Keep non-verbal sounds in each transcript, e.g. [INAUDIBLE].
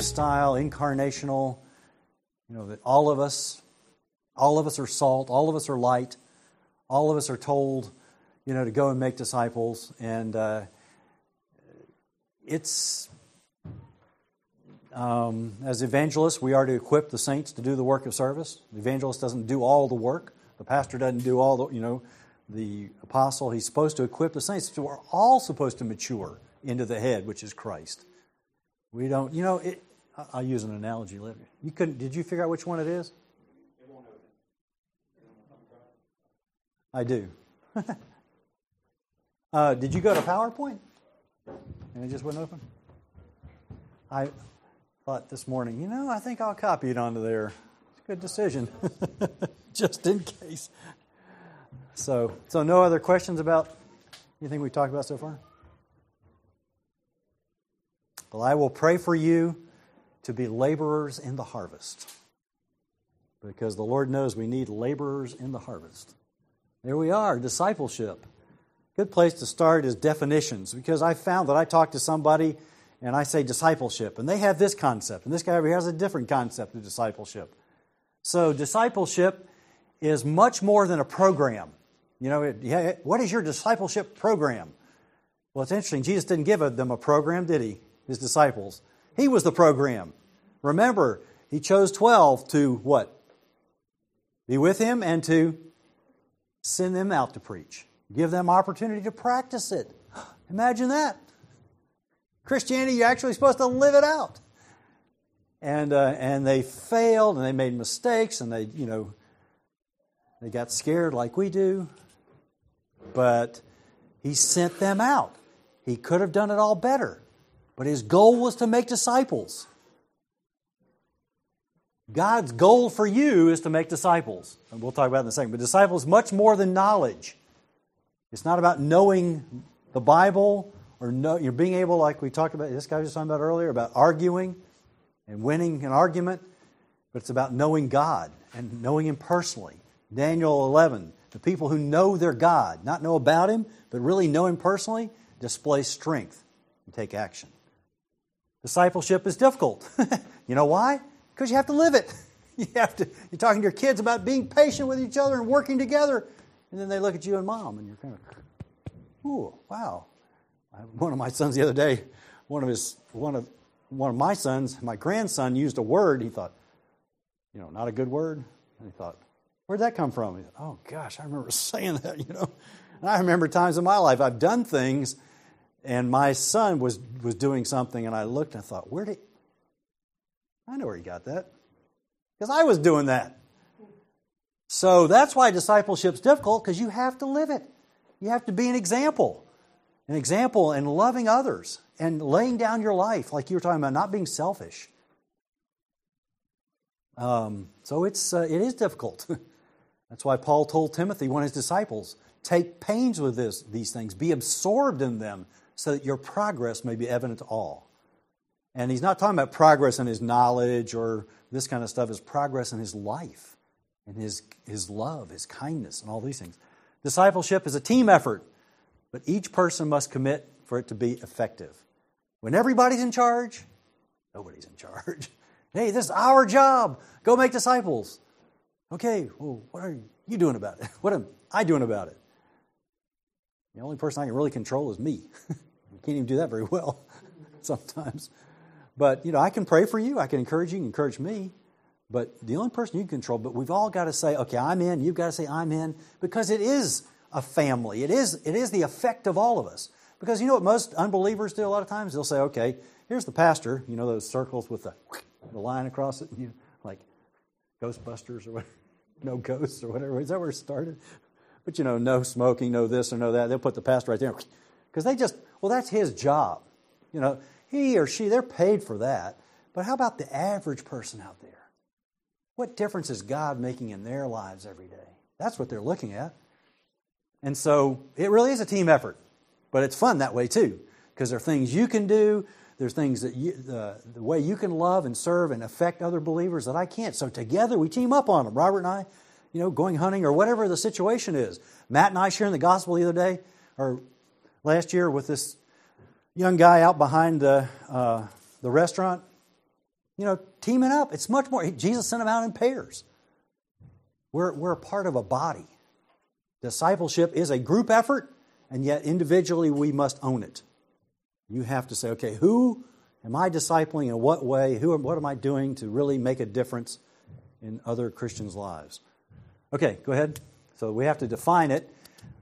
lifestyle, incarnational, you know, that all of us, all of us are salt, all of us are light, all of us are told, you know, to go and make disciples. And uh, it's, um, as evangelists, we are to equip the saints to do the work of service. The evangelist doesn't do all the work. The pastor doesn't do all the, you know, the apostle. He's supposed to equip the saints. So we're all supposed to mature into the head, which is Christ. We don't, you know, it, I'll use an analogy later. You couldn't, did you figure out which one it is? I do. [LAUGHS] uh, did you go to PowerPoint? And it just wouldn't open? I thought this morning, you know, I think I'll copy it onto there. It's a good decision, [LAUGHS] just in case. So, so no other questions about anything we've talked about so far? Well, I will pray for you to be laborers in the harvest because the Lord knows we need laborers in the harvest. There we are, discipleship. Good place to start is definitions because I found that I talk to somebody and I say discipleship, and they have this concept, and this guy over here has a different concept of discipleship. So, discipleship is much more than a program. You know, what is your discipleship program? Well, it's interesting. Jesus didn't give them a program, did he? his disciples. He was the program. Remember, he chose 12 to what? Be with him and to send them out to preach. Give them opportunity to practice it. [GASPS] Imagine that. Christianity, you're actually supposed to live it out. And, uh, and they failed and they made mistakes and they, you know, they got scared like we do. But he sent them out. He could have done it all better. But his goal was to make disciples. God's goal for you is to make disciples. And we'll talk about it in a second. But disciples much more than knowledge. It's not about knowing the Bible or know, you're being able, like we talked about, this guy was talking about earlier, about arguing and winning an argument. But it's about knowing God and knowing Him personally. Daniel 11, the people who know their God, not know about Him, but really know Him personally, display strength and take action. Discipleship is difficult. [LAUGHS] you know why? Because you have to live it. [LAUGHS] You have to, you're talking to your kids about being patient with each other and working together, and then they look at you and mom, and you're kind of, ooh, wow. One of my sons the other day, one of his, one of, one of my sons, my grandson used a word. He thought, you know, not a good word. And he thought, where'd that come from? He thought, oh gosh, I remember [LAUGHS] saying that. You know, and I remember times in my life I've done things and my son was, was doing something, and I looked and I thought, where did I know where he got that? Because I was doing that. So that's why discipleship's difficult, because you have to live it. You have to be an example. An example in loving others and laying down your life, like you were talking about, not being selfish. Um, so it's, uh, it is difficult. [LAUGHS] That's why Paul told Timothy, one of his disciples, take pains with this, these things, be absorbed in them, so that your progress may be evident to all. And he's not talking about progress in his knowledge or this kind of stuff, his progress in his life and his, his love, his kindness, and all these things. Discipleship is a team effort, but each person must commit for it to be effective. When everybody's in charge, nobody's in charge. [LAUGHS] Hey, this is our job. Go make disciples. Okay, well, what are you doing about it? [LAUGHS] What am I doing about it? The only person I can really control is me. [LAUGHS] Can't even do that very well [LAUGHS] sometimes. But, you know, I can pray for you. I can encourage you. You can encourage me. But the only person you can control, but we've all got to say, okay, I'm in. You've got to say, I'm in. Because it is a family. It is, it is the effect of all of us. Because you know what most unbelievers do a lot of times? They'll say, okay, here's the pastor. You know those circles with the, [LAUGHS] the line across it? You know, like Ghostbusters or whatever. [LAUGHS] No ghosts or whatever. Is that where it started? But you know, no smoking, no this or no that. They'll put the pastor right there. Because they just, well, that's his job. You know, he or she, they're paid for that. But how about the average person out there? What difference is God making in their lives every day? That's what they're looking at. And so it really is a team effort, but it's fun that way too, because there are things you can do. There's things that you, uh, the way you can love and serve and affect other believers that I can't. So together we team up on them. Robert and I, you know, going hunting or whatever the situation is. Matt and I sharing the gospel the other day, or last year with this young guy out behind the, uh, the restaurant. you know, teaming up. It's much more. Jesus sent them out in pairs. We're, we're a part of a body. Discipleship is a group effort, and yet individually we must own it. You have to say, okay, who am I discipling in what way? Who, what am I doing to really make a difference in other Christians' lives? Okay, go ahead. So we have to define it.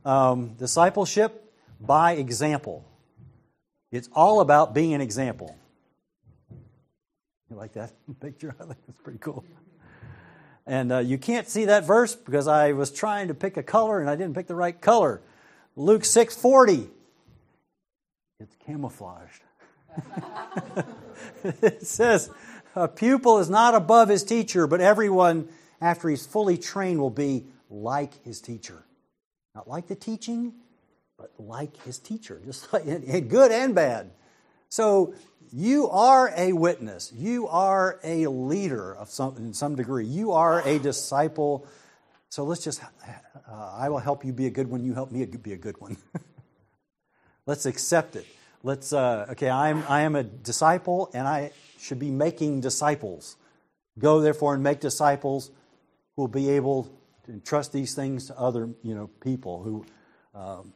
Um, discipleship by example. It's all about being an example. You like that [LAUGHS] picture? I think that's pretty cool. And uh, you can't see that verse because I was trying to pick a color and I didn't pick the right color. Luke 6:40. It's camouflaged. [LAUGHS] it says, "A pupil is not above his teacher, but everyone after he's fully trained will be like his teacher." Not like the teaching, like his teacher, [LAUGHS] just like good and bad. So you are a witness. You are a leader of some in some degree. You are a disciple. So let's just uh, I will help you be a good one. You help me be a good one. [LAUGHS] let's accept it. Let's uh, okay. I'm I am a disciple, and I should be making disciples. Go therefore and make disciples who will be able to entrust these things to other you know people who. Um,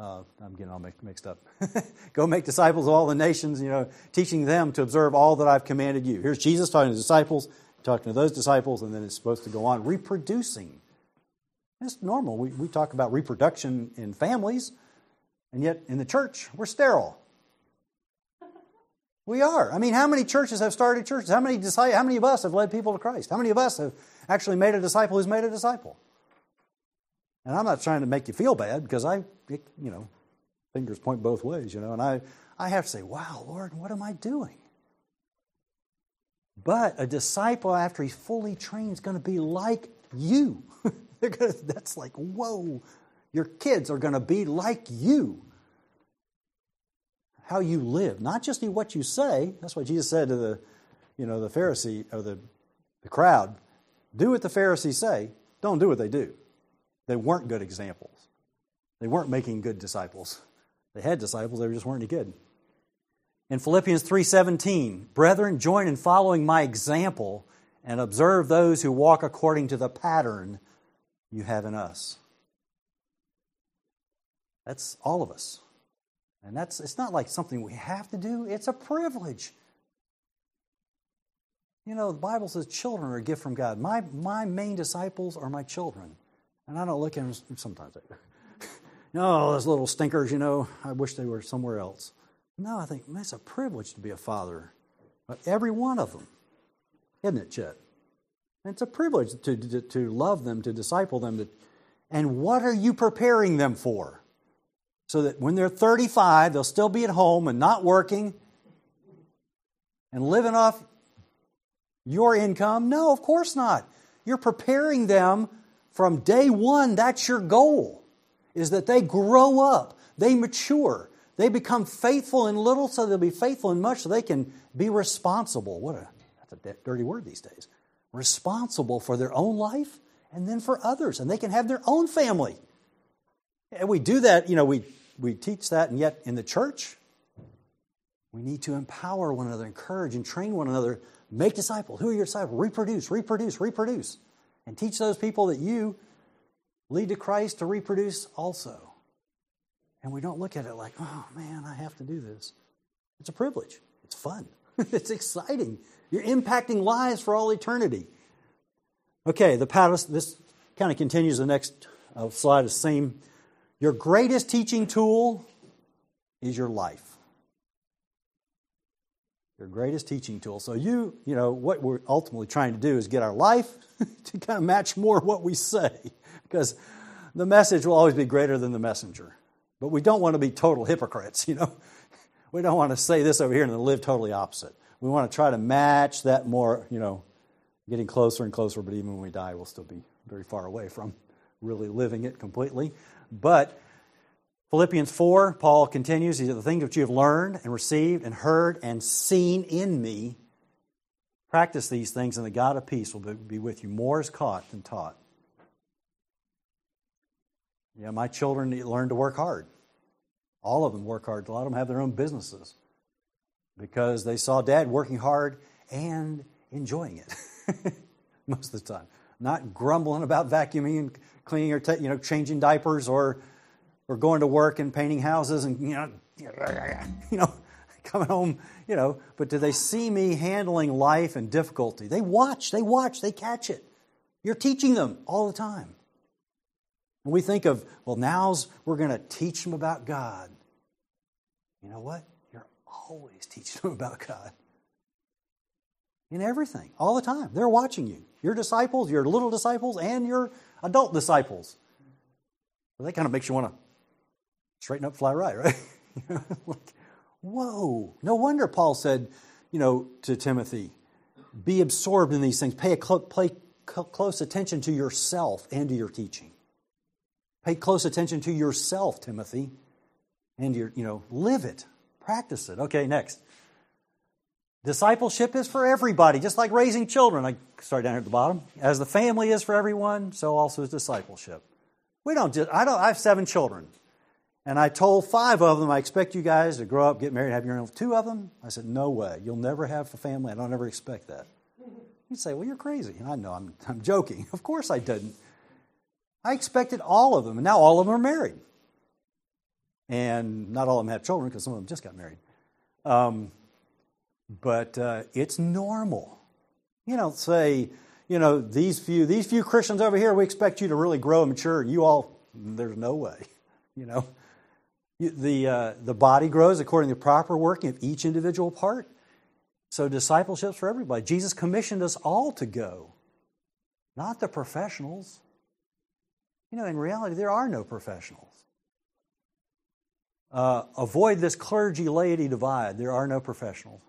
uh, I'm getting all mixed up. [LAUGHS] Go make disciples of all the nations, you know, teaching them to observe all that I've commanded you. Here's Jesus talking to disciples, talking to those disciples, and then it's supposed to go on reproducing. It's normal. We, we talk about reproduction in families, and yet in the church, we're sterile. We are. I mean, how many churches have started churches? How many, how many of us have led people to Christ? How many of us have actually made a disciple who's made a disciple? And I'm not trying to make you feel bad because I, it, you know, fingers point both ways, you know, and I, I have to say, wow, Lord, what am I doing? But a disciple, after he's fully trained, is going to be like you. [LAUGHS] gonna, that's like, whoa, your kids are going to be like you. How you live, not just what you say. That's what Jesus said to the, you know, the Pharisee or the, the crowd. Do what the Pharisees say. Don't do what they do. They weren't good examples. They weren't making good disciples. They had disciples, they just weren't any good. In Philippians 3:17, "Brethren, join in following my example and observe those who walk according to the pattern you have in us." That's all of us. And that's it's not like something we have to do, it's a privilege. You know, the Bible says children are a gift from God. My, my main disciples are my children. And I don't look at them sometimes. [LAUGHS] no, those little stinkers, you know, I wish they were somewhere else. No, I think man, it's a privilege to be a father. Every one of them. Isn't it, Chet? it's a privilege to, to, to love them, to disciple them. To, and what are you preparing them for? So that when they're 35, they'll still be at home and not working and living off your income? No, of course not. You're preparing them from day one, that's your goal, is that they grow up, they mature, they become faithful in little so they'll be faithful in much so they can be responsible. What a, that's a dirty word these days. Responsible for their own life and then for others, and they can have their own family. And we do that, you know, we, we teach that, and yet in the church, we need to empower one another, encourage and train one another, make disciples. Who are your disciples? Reproduce, reproduce, reproduce and teach those people that you lead to Christ to reproduce also. And we don't look at it like, oh man, I have to do this. It's a privilege. It's fun. [LAUGHS] it's exciting. You're impacting lives for all eternity. Okay, the paddle, this kind of continues the next uh, slide, the same. Your greatest teaching tool is your life your greatest teaching tool. So you, you know, what we're ultimately trying to do is get our life [LAUGHS] to kind of match more what we say, because the message will always be greater than the messenger. But we don't want to be total hypocrites, [LAUGHS] you know. We don't want to say this over here and then live totally opposite. We want to try to match that more, you know, getting closer and closer, but even when we die, we'll still be very far away from really living it completely. But Philippians 4, Paul continues, he said, The things which you have learned and received and heard and seen in me, practice these things, and the God of peace will be with you. More is caught than taught. Yeah, my children learn to work hard. All of them work hard. A lot of them have their own businesses because they saw dad working hard and enjoying it [LAUGHS] most of the time. Not grumbling about vacuuming and cleaning or you know changing diapers or or going to work and painting houses and you know [LAUGHS] you know coming home you know but do they see me handling life and difficulty they watch they watch they catch it you're teaching them all the time we think of well now's we're going to teach them about god you know what you're always [LAUGHS] teaching them about god in everything, all the time. They're watching you. Your disciples, your little disciples, and your adult disciples. Well, that kind of makes you want to straighten up, fly right, [LAUGHS] right? like, whoa. No wonder Paul said, you know, to Timothy, be absorbed in these things. Pay, a cl- pay cl- close attention to yourself and to your teaching. Pay close attention to yourself, Timothy, and your, you know, live it, practice it. Okay, next. Discipleship is for everybody, just like raising children. I start down here at the bottom. As the family is for everyone, so also is discipleship. We don't just, I don't, I have seven children. And I told five of them, I expect you guys to grow up, get married, have your own. Two of them, I said, no way. You'll never have a family. I don't ever expect that. You'd say, well, you're crazy. And I know, I'm, I'm joking. [LAUGHS] Of course I didn't. I expected all of them, and now all of them are married. And not all of them have children because some of them just got married. Um, but uh, it's normal. You don't say, you know, these few these few Christians over here, we expect you to really grow and mature. and You all, there's no way. [LAUGHS] You know, the uh, the body grows according to the proper working of each individual part. So discipleship's for everybody. Jesus commissioned us all to go, not the professionals. You know, in reality, there are no professionals. Uh, avoid this clergy laity divide. There are no professionals.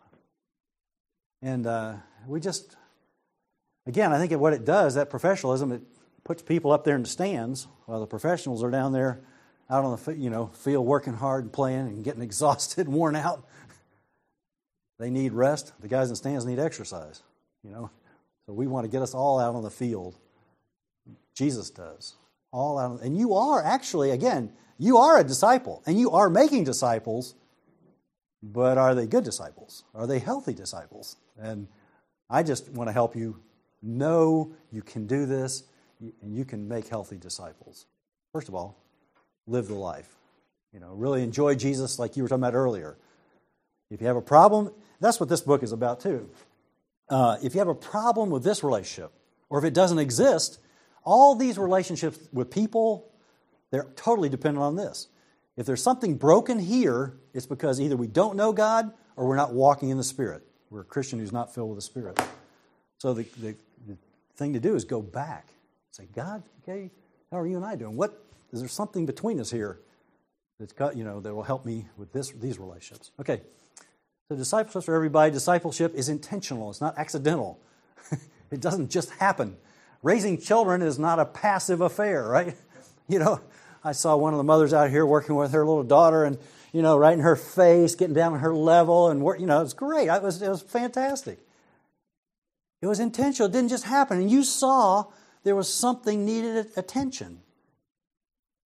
And uh, we just, again, I think what it does, that professionalism, it puts people up there in the stands while the professionals are down there out on the you know field working hard and playing and getting [LAUGHS] exhausted and worn out. They need rest. The guys in the stands need exercise. You know, so we want to get us all out on the field. Jesus does all out, and you are actually again you are a disciple and you are making disciples. But are they good disciples? Are they healthy disciples? And I just want to help you know you can do this and you can make healthy disciples. First of all, live the life. You know, really enjoy Jesus like you were talking about earlier. If you have a problem, that's what this book is about too. Uh, if you have a problem with this relationship, or if it doesn't exist, all these relationships with people, they're totally dependent on this. If there's something broken here, it's because either we don't know God or we're not walking in the Spirit. We're a Christian who's not filled with the Spirit. So the, the, the thing to do is go back. Say, God, okay, how are you and I doing? What is there something between us here that's got, you know, that will help me with this these relationships? Okay. So discipleship for everybody, discipleship is intentional, it's not accidental. [LAUGHS] it doesn't just happen. Raising children is not a passive affair, right? [LAUGHS] You know, I saw one of the mothers out here working with her little daughter and, you know, right in her face, getting down on her level, and, work, you know, it was great. It was, it was fantastic. It was intentional. It didn't just happen. And you saw there was something needed attention.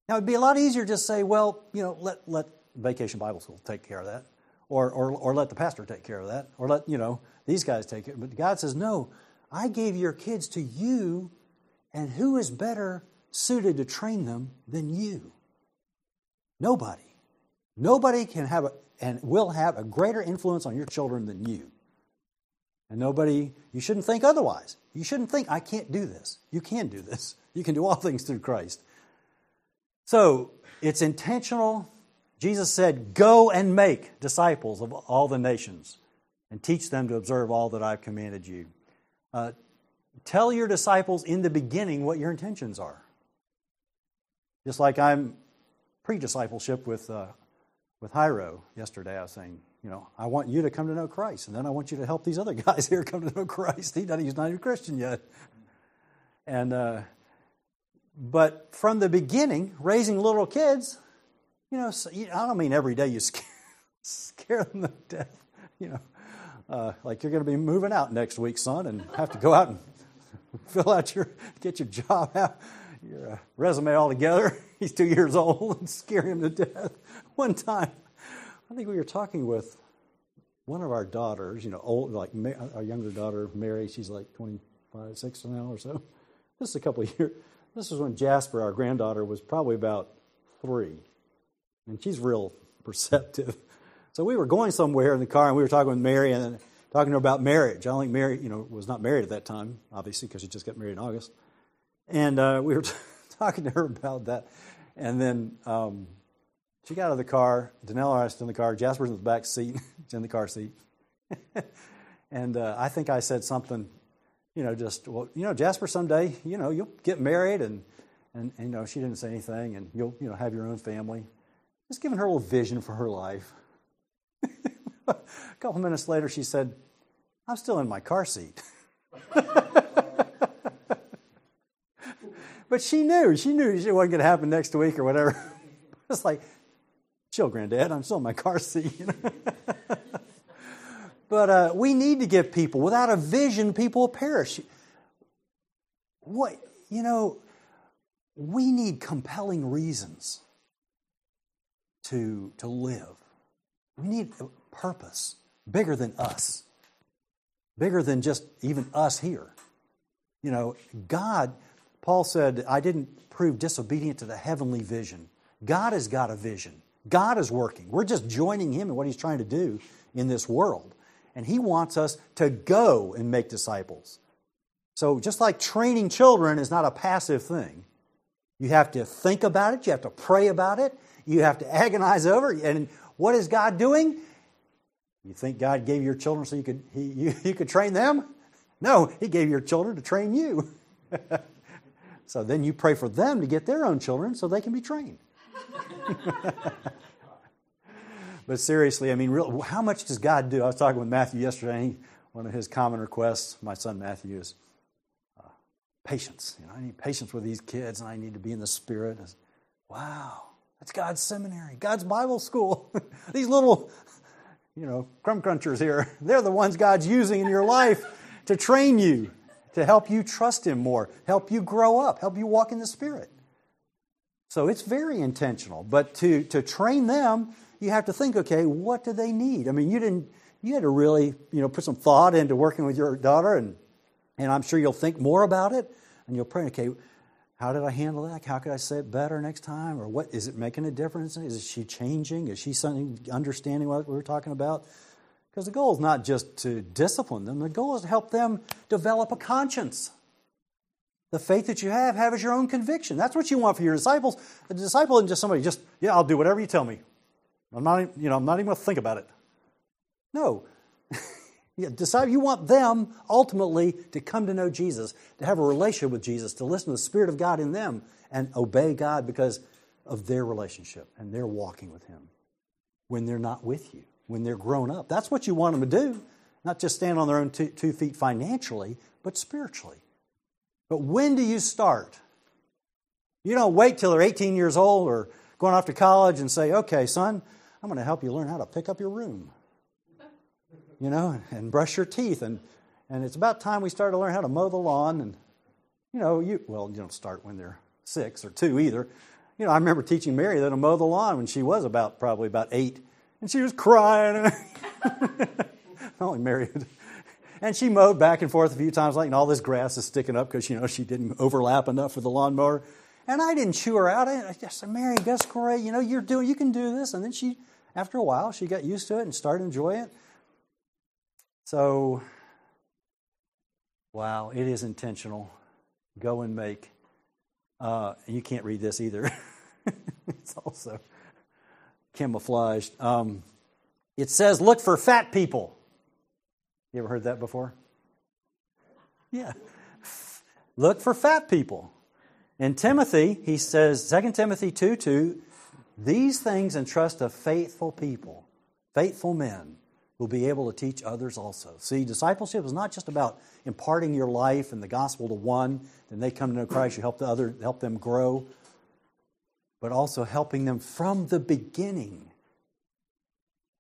Now, it'd be a lot easier to just say, well, you know, let, let Vacation Bible School take care of that. Or, or, or let the pastor take care of that. Or let, you know, these guys take it. But God says, no, I gave your kids to you, and who is better suited to train them than you. Nobody. Nobody can have a, and will have a greater influence on your children than you. And nobody, you shouldn't think otherwise. You shouldn't think, I can't do this. You can do this. You can do all things through Christ. So it's intentional. Jesus said, Go and make disciples of all the nations and teach them to observe all that I've commanded you. Uh, tell your disciples in the beginning what your intentions are. Just like I'm pre discipleship with, uh, with Hiro yesterday, I was saying, you know, I want you to come to know Christ, and then I want you to help these other [LAUGHS] guys here come to know Christ. He he's not even a Christian yet. And, uh, but from the beginning, raising little kids, you know, I don't mean every day you [LAUGHS] scare, scare them to death, you know, uh, like you're going to be moving out next week, son, and have to go out and [LAUGHS] fill out your, get your job out your uh, resume all together. [LAUGHS] He's two years old and scare him to death. One time, I think we were talking with one of our daughters, you know, old like our younger daughter Mary, she's like 25, six now or so. This is a couple of years. This is when Jasper, our granddaughter, was probably about three, and she's real [LAUGHS] perceptive. So we were going somewhere in the car, and we were talking with Mary and talking to her about marriage. I don't think Mary, you know, was not married at that time, obviously, because she just got married in August. And uh, we were [LAUGHS] talking to her about that, and then um, she got out of the car. Danelle and I was in the car. Jasper's in the back seat. [LAUGHS] In the car seat. and uh, I think I said something, you know, just, well, you know, Jasper, someday, you know, you'll get married. And, and, and, you know, she didn't say anything. And you'll, you know, have your own family. Just giving her a little vision for her life. [LAUGHS] a couple minutes later, she said, I'm still in my car seat. [LAUGHS] but she knew. She knew it wasn't going to happen next week or whatever. [LAUGHS] it's like, chill, Granddad. I'm still in my car seat. But uh, we need to give people, without a vision, people will perish. What, you know, we need compelling reasons to, to live. We need a purpose bigger than us, bigger than just even us here. You know, God, Paul said, I didn't prove disobedient to the heavenly vision. God has got a vision. God is working. We're just joining Him in what He's trying to do in this world. And He wants us to go and make disciples. So, just like training children is not a passive thing, you have to think about it, you have to pray about it, you have to agonize over it. And what is God doing? You think God gave your children so you could, he, [LAUGHS] you, you could train them? No, He gave your children to train you. [LAUGHS] so then you pray for them to get their own children so they can be trained. [LAUGHS] but seriously, I mean, real, how much does God do? I was talking with Matthew yesterday. One of his common requests, my son Matthew, is uh, patience. You know, I need patience with these kids, and I need to be in the Spirit. wow, that's God's seminary, God's Bible school. [LAUGHS] these little, you know, crumb crunchers here, [LAUGHS] they're the ones God's using in your life to train you, to help you trust Him more, help you grow up, help you walk in the Spirit. So it's very intentional. But to, to train them, you have to think, okay, what do they need? I mean, you didn't you had to really, you know, put some thought into working with your daughter and and I'm sure you'll think more about it and you'll pray, okay, how did I handle that? How could I say it better next time? Or what is it making a difference? Is she changing? Is she something understanding what we were talking about? Because the goal is not just to discipline them, the goal is to help them develop a conscience. The faith that you have, have as your own conviction. That's what you want for your disciples. A disciple isn't just somebody, just, yeah, I'll do whatever you tell me. I'm not, you know, I'm not even going to think about it. No. [LAUGHS] yeah, decide you want them ultimately to come to know Jesus, to have a relationship with Jesus, to listen to the Spirit of God in them and obey God because of their relationship and their walking with Him when they're not with you, when they're grown up. That's what you want them to do, not just stand on their own two, two feet financially, but spiritually. But when do you start? You don't wait till they're 18 years old or going off to college and say, okay, son, I'm going to help you learn how to pick up your room, [LAUGHS] you know, and brush your teeth. And, and it's about time we start to learn how to mow the lawn. And, you know, you, well, you don't start when they're six or two either. You know, I remember teaching Mary that to mow the lawn when she was about probably about eight. And she was crying. [LAUGHS] Only Mary and she mowed back and forth a few times, like, and all this grass is sticking up because, you know, she didn't overlap enough for the lawnmower. And I didn't chew her out. I just said, Mary, that's great. You know, you're doing, you can do this. And then she, after a while, she got used to it and started enjoying it. So, wow, it is intentional. Go and make. Uh, you can't read this either. [LAUGHS] it's also camouflaged. Um, it says, look for fat people. You ever heard that before? Yeah. Look for fat people. In Timothy, he says, 2 Timothy 2 2, these things entrust to faithful people, faithful men, who'll be able to teach others also. See, discipleship is not just about imparting your life and the gospel to one, then they come to know Christ, you help the other, help them grow, but also helping them from the beginning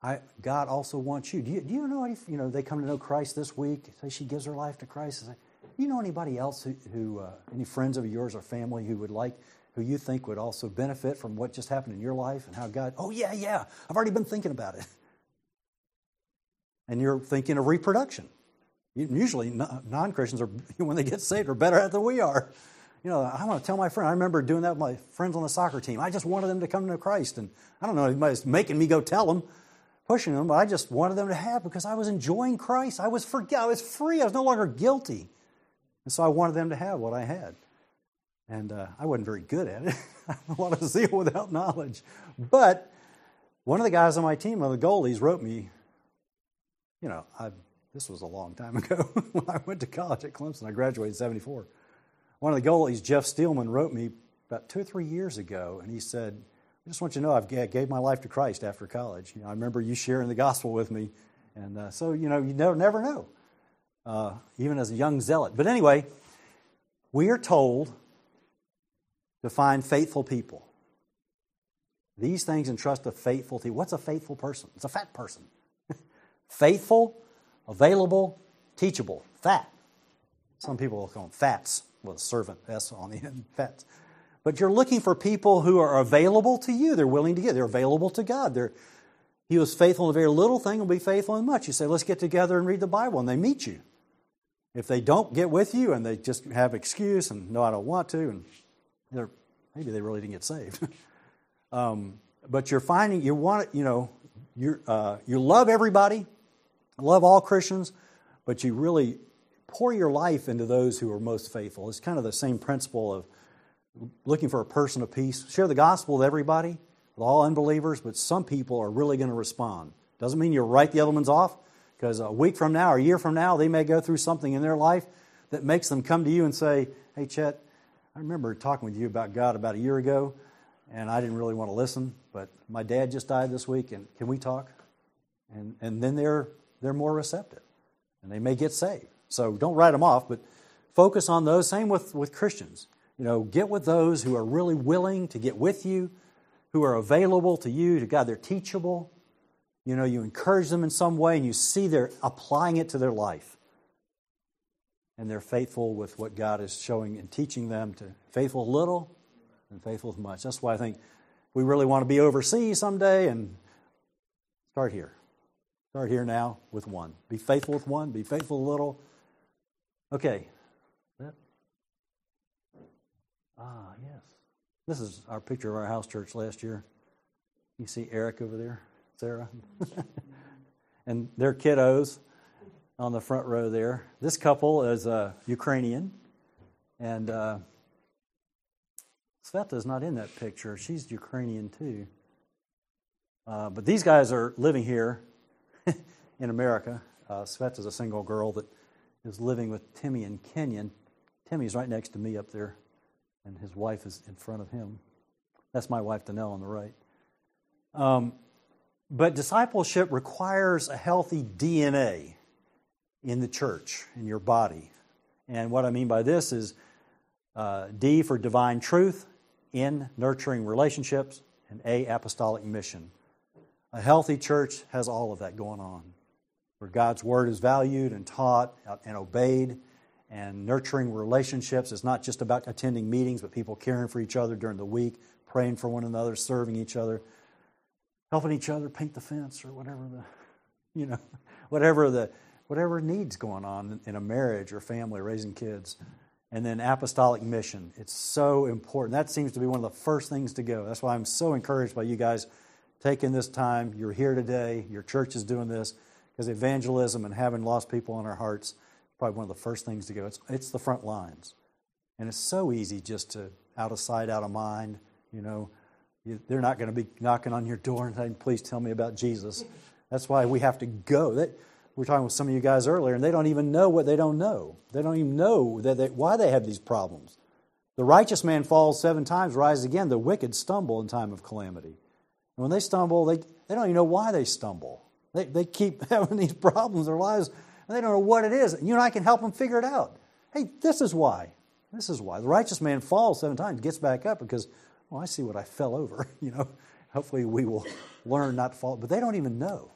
I, God also wants you. Do you, do you know any, you know, they come to know Christ this week, say she gives her life to Christ. Do you know anybody else who, who uh, any friends of yours or family who would like, who you think would also benefit from what just happened in your life and how God, oh, yeah, yeah, I've already been thinking about it. [LAUGHS] And you're thinking of reproduction. Usually, non Christians are, [LAUGHS] when they get saved, are better at it than we are. You know, I want to tell my friend, I remember doing that with my friends on the soccer team. I just wanted them to come to Christ. And I don't know, anybody's making me go tell them, pushing them, but I just wanted them to have because I was enjoying Christ. I was, free, I was free. I was no longer guilty. And so I wanted them to have what I had. And uh, I wasn't very good at it. [LAUGHS] I have a lot of zeal without knowledge. But one of the guys on my team, one of the goalies, wrote me, you know, I, this was a long time [LAUGHS] ago when I went to college at Clemson. I graduated in 74. One of the goalies, Jeff Steelman, wrote me about two or three years ago, and he said, I just want you to know I've gave my life to Christ after college. You know, I remember you sharing the gospel with me. And uh, so, you know, you never, never know, uh, even as a young zealot. But anyway, we are told to find faithful people. These things entrust a faithful to What's a faithful person? It's a fat person. [LAUGHS] faithful, available, teachable, fat. Some people will call them fats with a servant S on the end, [LAUGHS] fats. But you're looking for people who are available to you. They're willing to give. They're available to God. They're, he was faithful in a very little thing will be faithful in much. You say, let's get together and read the Bible, and they meet you. If they don't get with you and they just have excuse and no, I don't want to, and they're, maybe they really didn't get saved. [LAUGHS] um, but you're finding you want you know you uh, you love everybody, love all Christians, but you really pour your life into those who are most faithful. It's kind of the same principle of looking for a person of peace. Share the gospel with everybody, with all unbelievers, but some people are really going to respond. Doesn't mean you write the other ones off, because a week from now or a year from now, they may go through something in their life that makes them come to you and say, Hey, Chet, I remember talking with you about God about a year ago, and I didn't really want to listen, but my dad just died this week, and can we talk? And, and then they're, they're more receptive, and they may get saved. So don't write them off, but focus on those. Same with, with Christians. You know, get with those who are really willing to get with you, who are available to you, to God. They're teachable. You know, you encourage them in some way and you see they're applying it to their life. And they're faithful with what God is showing and teaching them to faithful little and faithful with much. That's why I think we really want to be overseas someday and start here. Start here now with one. Be faithful with one, be faithful a little. Okay, Ah, yes. This is our picture of our house church last year. You see Eric over there, Sarah, [LAUGHS] and their kiddos on the front row there. This couple is uh, Ukrainian, and uh, Sveta's not in that picture. She's Ukrainian too. Uh, but these guys are living here [LAUGHS] in America. Uh, Sveta's a single girl that is living with Timmy in Kenya. Timmy's right next to me up there and his wife is in front of him. That's my wife, Danelle, on the right. Um, but discipleship requires a healthy DNA in the church, in your body. And what I mean by this is uh, D for divine truth, N, nurturing relationships, and A, apostolic mission. A healthy church has all of that going on, where God's word is valued and taught and obeyed and nurturing relationships is not just about attending meetings, but people caring for each other during the week, praying for one another, serving each other, helping each other paint the fence or whatever the, you know, [LAUGHS] whatever the, whatever needs going on in a marriage or family, raising kids. And then apostolic mission. It's so important. That seems to be one of the first things to go. That's why I'm so encouraged by you guys taking this time. You're here today. Your church is doing this because evangelism and having lost people in our hearts is probably one of the first things to go. It's, it's the front lines. And it's so easy just to, out of sight, out of mind, you know, you, they're not going to be knocking on your door and saying, please tell me about Jesus. That's why we have to go. That, we were talking with some of you guys earlier, and they don't even know what they don't know. They don't even know that they, why they have these problems. The righteous man falls seven times, rises again. The wicked stumble in time of calamity. And when they stumble, they, they don't even know why they stumble. They, they keep [LAUGHS] having these problems in their lives and they don't know what it is. And You and I can help them figure it out. Hey, this is why. This is why. The righteous man falls seven times, gets back up because, well, I see what I fell over. [LAUGHS] You know, hopefully we will [LAUGHS] learn not to fall. But they don't even know.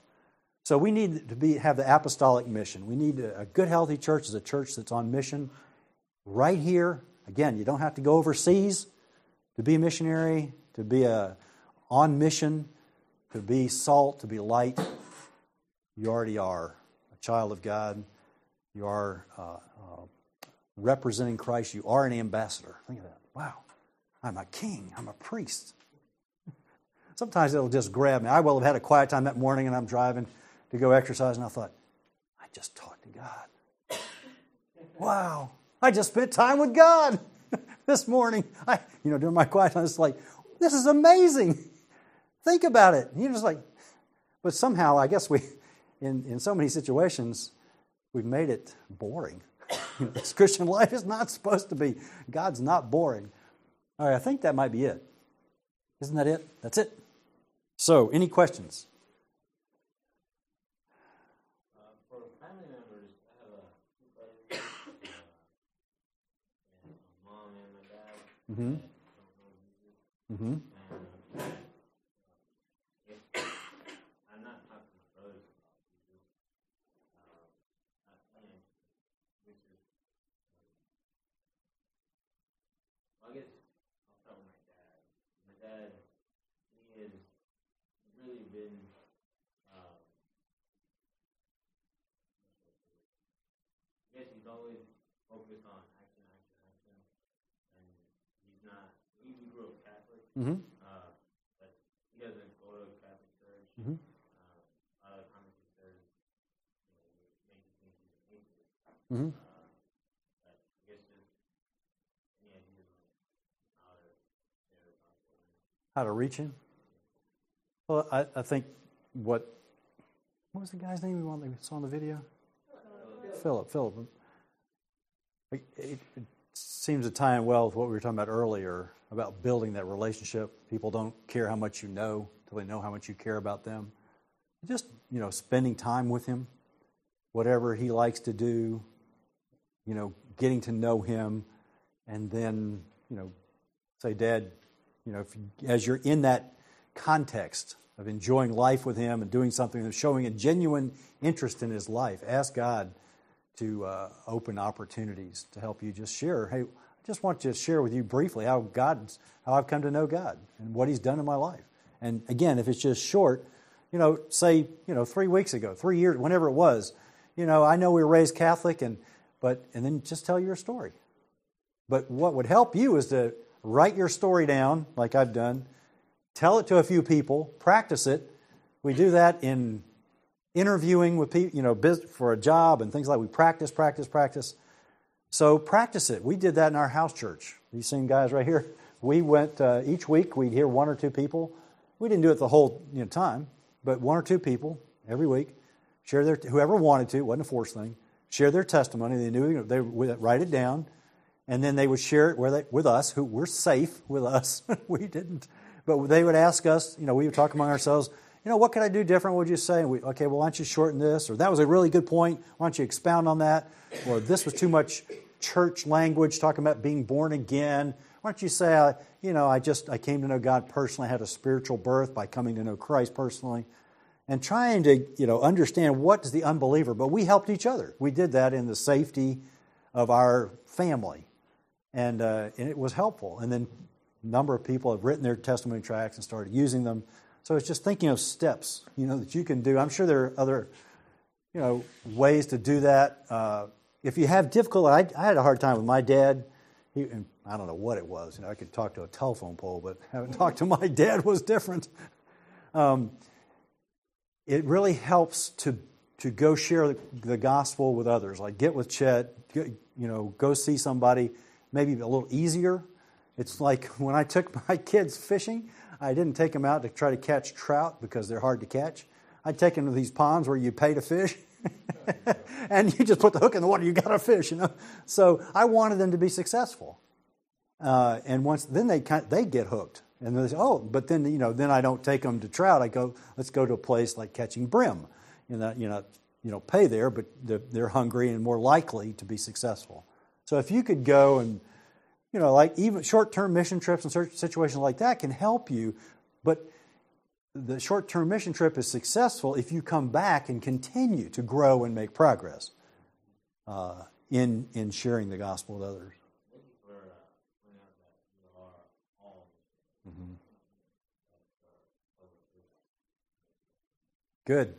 So we need to be, have the apostolic mission. We need a, a good, healthy church is a church that's on mission right here. Again, you don't have to go overseas to be a missionary, to be a, on mission, to be salt, to be light. You already are a child of God. You are uh, uh, representing Christ. You are an ambassador. Think of that. Wow. I'm a king. I'm a priest. [LAUGHS] Sometimes it'll just grab me. I will have had a quiet time that morning and I'm driving to go exercise, and I thought, I just talked to God. Wow. I just spent time with God [LAUGHS] this morning. I, you know, during my quiet time, it's like, this is amazing. Think about it. You're just like, but somehow, I guess we, in, in so many situations, we've made it boring. [LAUGHS] this Christian life is not supposed to be. God's not boring. All right, I think that might be it. Isn't that it? That's it. So, any questions? Uh, for family members, I have uh, two brothers, uh, and a mom and my dad. Mm-hmm. Mm-hmm. And uh, if I'm not talking to my brothers about Jesus, uh, I, I am, which is, well, I guess I'll start with my dad. My dad, he has really been, um, I guess he's always focused on action, action, action, and he's not. He we grew up Catholic, Mm-hmm. uh, but he doesn't go to Catholic church. Mhm. Uh, a lot of times he says, you know, it makes you think he's an atheist. Mm-hmm. Uh, but I guess just any ideas on how to share the gospel. How to reach him? Well, I, I think what what was the guy's name we want saw in the video? Philip. Philip. It, it, it seems to tie in well with what we were talking about earlier about building that relationship. People don't care how much you know until they know how much you care about them. Just you know, spending time with him, whatever he likes to do. You know, getting to know him, and then you know, say, Dad, you know, if, as you're in that context of enjoying life with Him and doing something and showing a genuine interest in His life, ask God to uh, open opportunities to help you just share. Hey, I just want to share with you briefly how God's, how I've come to know God and what He's done in my life. And again, if it's just short, you know, say, you know, three weeks ago, three years, whenever it was, you know, I know we were raised Catholic, and but and then just tell your story. But what would help you is to write your story down, like I've done, tell it to a few people, practice it. We do that in interviewing with people, you know, for a job and things like. We practice, practice, practice. So practice it. We did that in our house church. These same guys right here. We went uh, each week. We'd hear one or two people. We didn't do it the whole you know, time, but one or two people every week share their whoever wanted to. It wasn't a forced thing. Share their testimony. They knew they would write it down and then they would share it with, with us, who were safe with us. [LAUGHS] we didn't, but they would ask us. You know, we would talk among ourselves. You know, what could I do different? Would you say? We, okay, well, why don't you shorten this? Or that was a really good point. Why don't you expound on that? Or this was too much church language, talking about being born again. Why don't you say, uh, you know, I just I came to know God personally. I had a spiritual birth by coming to know Christ personally, and trying to you know understand what is the unbeliever. But we helped each other. We did that in the safety of our family and, uh, and it was helpful. And then a number of people have written their testimony tracks and started using them. So it's just thinking of steps, you know, that you can do. I'm sure there are other, you know, ways to do that. Uh, if you have difficulty, I, I, had a hard time with my dad. He, I don't know what it was. You know, I could talk to a telephone pole, but [LAUGHS] having talked to my dad was different. Um, it really helps to to go share the, gospel with others. Like get with Chet, get, you know, go see somebody maybe a little easier. It's like [LAUGHS] when I took my kids fishing, I didn't take them out to try to catch trout because they're hard to catch. I'd take them to these ponds where you pay to fish. [LAUGHS] and you just put the hook in the water, you got a fish, you know. So I wanted them to be successful. Uh, and once then they they get hooked, and they say, "Oh," but then you know, then I don't take them to trout. I go, "Let's go to a place like catching brim." You know, you know, you know, pay there, but they're, they're hungry and more likely to be successful. So if you could go and, you know, like even short term mission trips and situations like that can help you, but the short term mission trip is successful if you come back and continue to grow and make progress uh, in, in sharing the gospel with others. Good.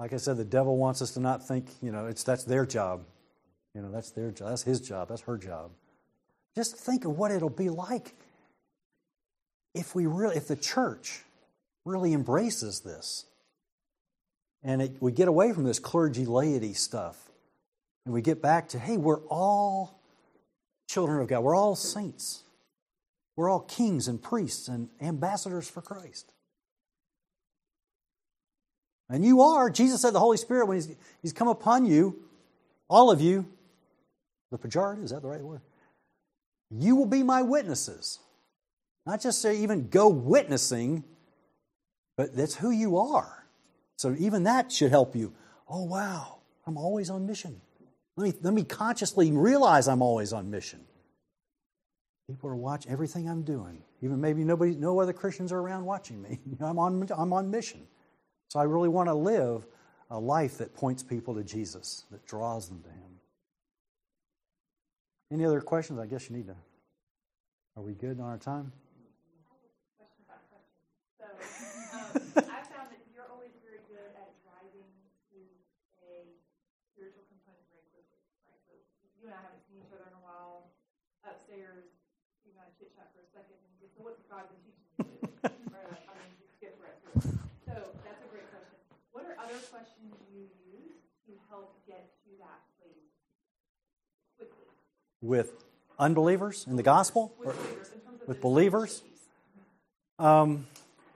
Like I said, the devil wants us to not think, you know, it's that's their job. You know, that's their job. That's his job. That's her job. Just think of what it'll be like if we really, if the church really embraces this, and it, we get away from this clergy laity stuff, and we get back to, hey, we're all children of God. We're all saints. We're all kings and priests and ambassadors for Christ. And you are. Jesus said the Holy Spirit, when He's, he's come upon you, all of you, the pejorative, is that the right word? You will be my witnesses. Not just say even go witnessing, but that's who you are. So even that should help you. Oh, wow, I'm always on mission. Let me, let me consciously realize I'm always on mission. People are watching everything I'm doing. Even maybe nobody, no other Christians are around watching me. [LAUGHS] I'm on, I'm on mission. So I really want to live a life that points people to Jesus, that draws them to Him. Any other questions? I guess you need to. Are we good on our time? I [LAUGHS] um, found that you're always very good at driving to a spiritual component very quickly, right? So you and I haven't seen each other in a while. Upstairs, you I chit chat for a second, and just, so what's God been teaching you? [LAUGHS] right? I mean, just skip right through it. So that's a great question. What are other questions you use to help get to that place quickly? With unbelievers in the gospel? With Or- believers, in terms of with believers? Um,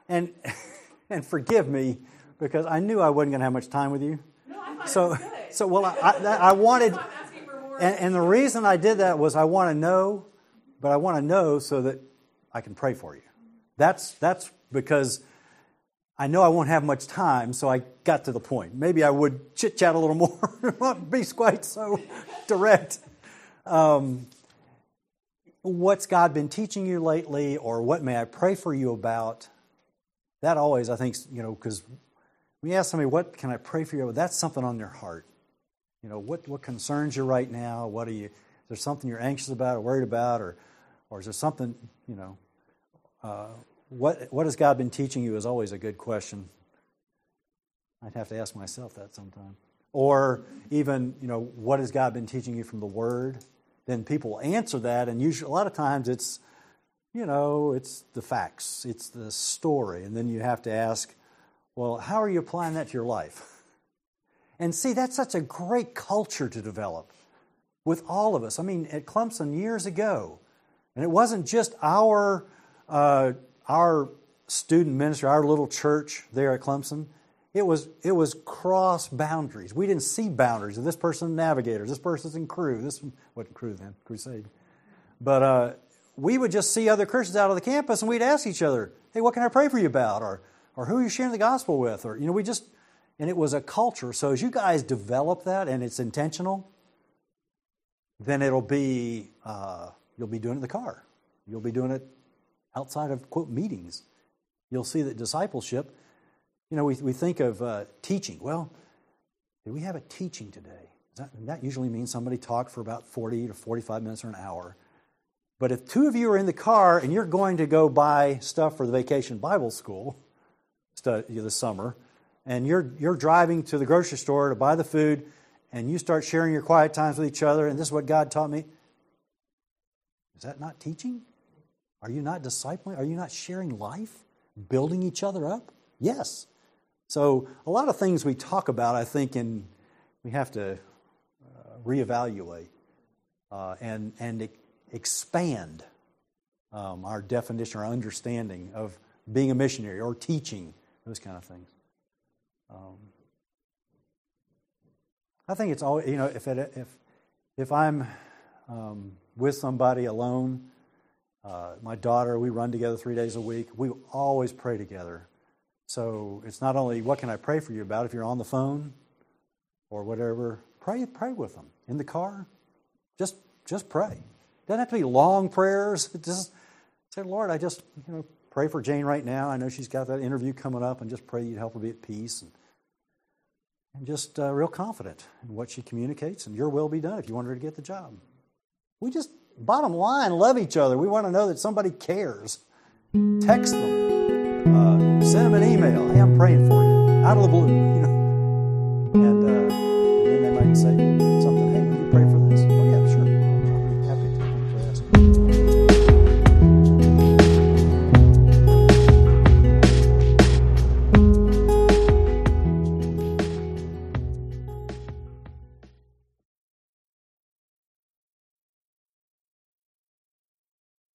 and, [LAUGHS] and forgive me because I knew I wasn't going to have much time with you. No, So, so well, I, I, I wanted, [LAUGHS] I'm asking for more. and, and the reason I did that was I want to know, but I want to know so that I can pray for you. That's, that's because I know I won't have much time, so I got to the point. Maybe I would chit chat a little more, not [LAUGHS] be quite so direct. Um, what's God been teaching you lately, or what may I pray for you about? That always, I think, you know, because when you ask somebody, what can I pray for you about? That's something on their heart. You know, what, what concerns you right now? What are you, is there something you're anxious about or worried about? Or, or is there something, you know, uh, what, what has God been teaching you is always a good question. I'd have to ask myself that sometime. Or even, you know, what has God been teaching you from the Word? Then people answer that, and usually, a lot of times it's, you know, it's the facts, it's the story. And then you have to ask, well, how are you applying that to your life? And see, that's such a great culture to develop with all of us. I mean, at Clemson years ago, and it wasn't just our uh, our student ministry, our little church there at Clemson. It was it was cross boundaries. We didn't see boundaries. This person's navigator. This person's in Cru. This wasn't Cru then, crusade. But uh, we would just see other Christians out of the campus, and we'd ask each other, "Hey, what can I pray for you about?" or or who are you sharing the gospel with? Or you know, we just and it was a culture. So as you guys develop that, and it's intentional, then it'll be uh, you'll be doing it in the car. You'll be doing it outside of quote meetings. You'll see that discipleship. You know, we we think of uh, teaching. Well, did we have a teaching today? That, that usually means somebody talked for about forty to forty-five minutes or an hour. But if two of you are in the car and you're going to go buy stuff for the vacation Bible school this summer, and you're you're driving to the grocery store to buy the food, and you start sharing your quiet times with each other, and this is what God taught me. Is that not teaching? Are you not discipling? Are you not sharing life, building each other up? Yes. So a lot of things we talk about, I think, and we have to uh, reevaluate uh, and and e- expand um, our definition, our understanding of being a missionary or teaching those kind of things. Um, I think it's always you know if it, if if I'm um, with somebody alone, uh, my daughter, we run together three days a week. We always pray together. So it's not only what can I pray for you about if you're on the phone or whatever. Pray pray with them in the car. Just just pray. Doesn't have to be long prayers. Just say, Lord, I just you know pray for Jane right now. I know she's got that interview coming up, and just pray you'd help her be at peace and and just uh, real confident in what she communicates, and your will be done if you want her to get the job. We just, bottom line, love each other. We want to know that somebody cares. Text them, uh, send them an email. Hey, I'm praying for you. Out of the blue,